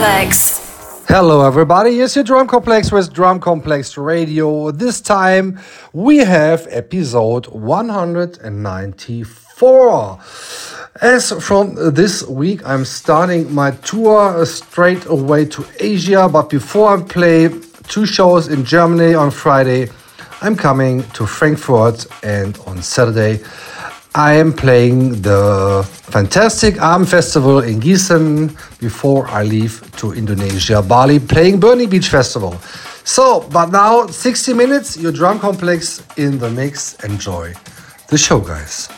Complex. Hello, everybody. It's your Drum Complex with Drum Complex Radio. This time we have episode 194. As from this week, I'm starting my tour straight away to Asia. But before I play two shows in Germany on Friday, I'm coming to Frankfurt and on Saturday. I am playing the fantastic Arm Festival in Gießen before I leave to Indonesia, Bali, playing Burning Beach Festival. So, but now 60 minutes, your drum complex in the mix. Enjoy the show, guys.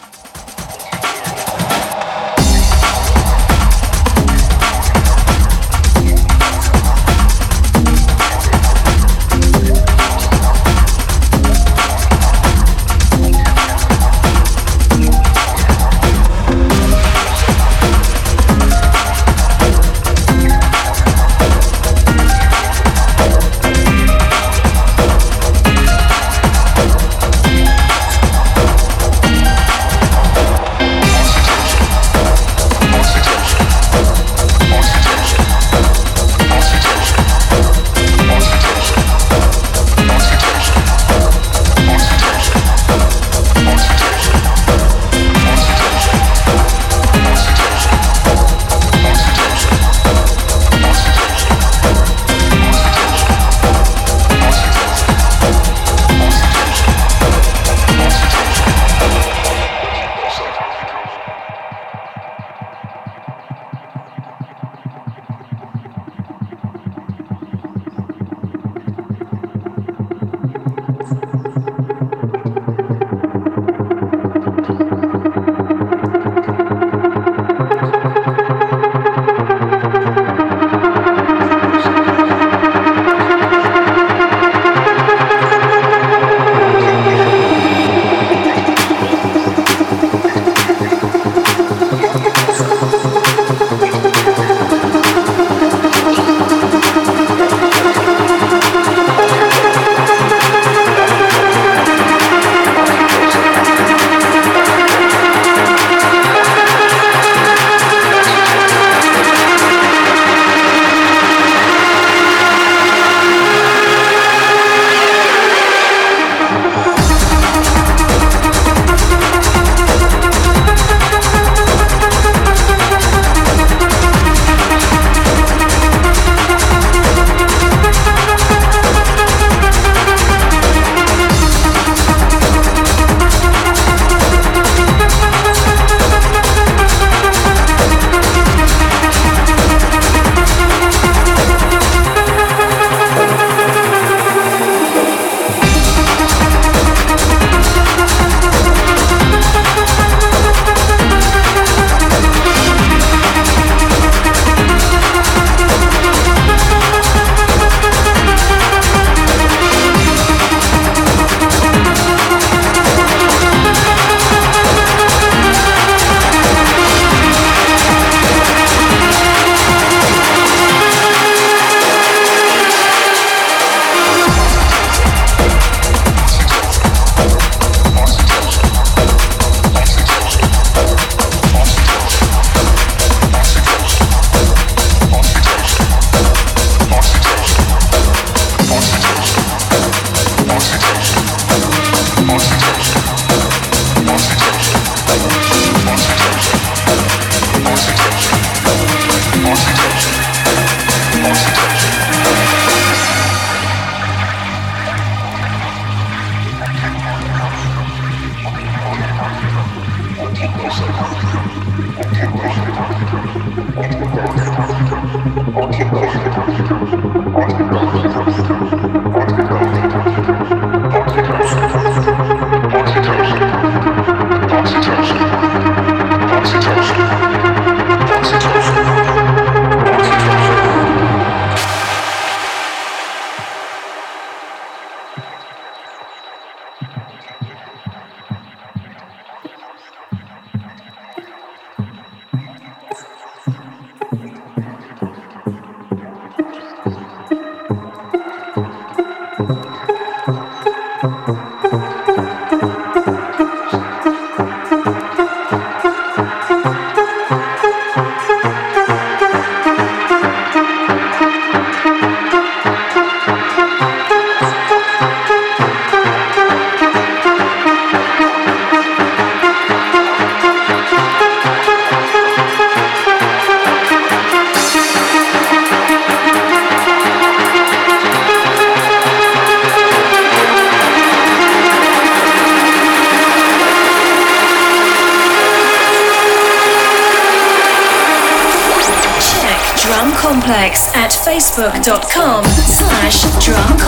Complex at facebook.com slash Drum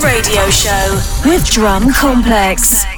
Radio Show with Drum Complex.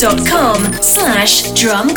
facebook.com slash drum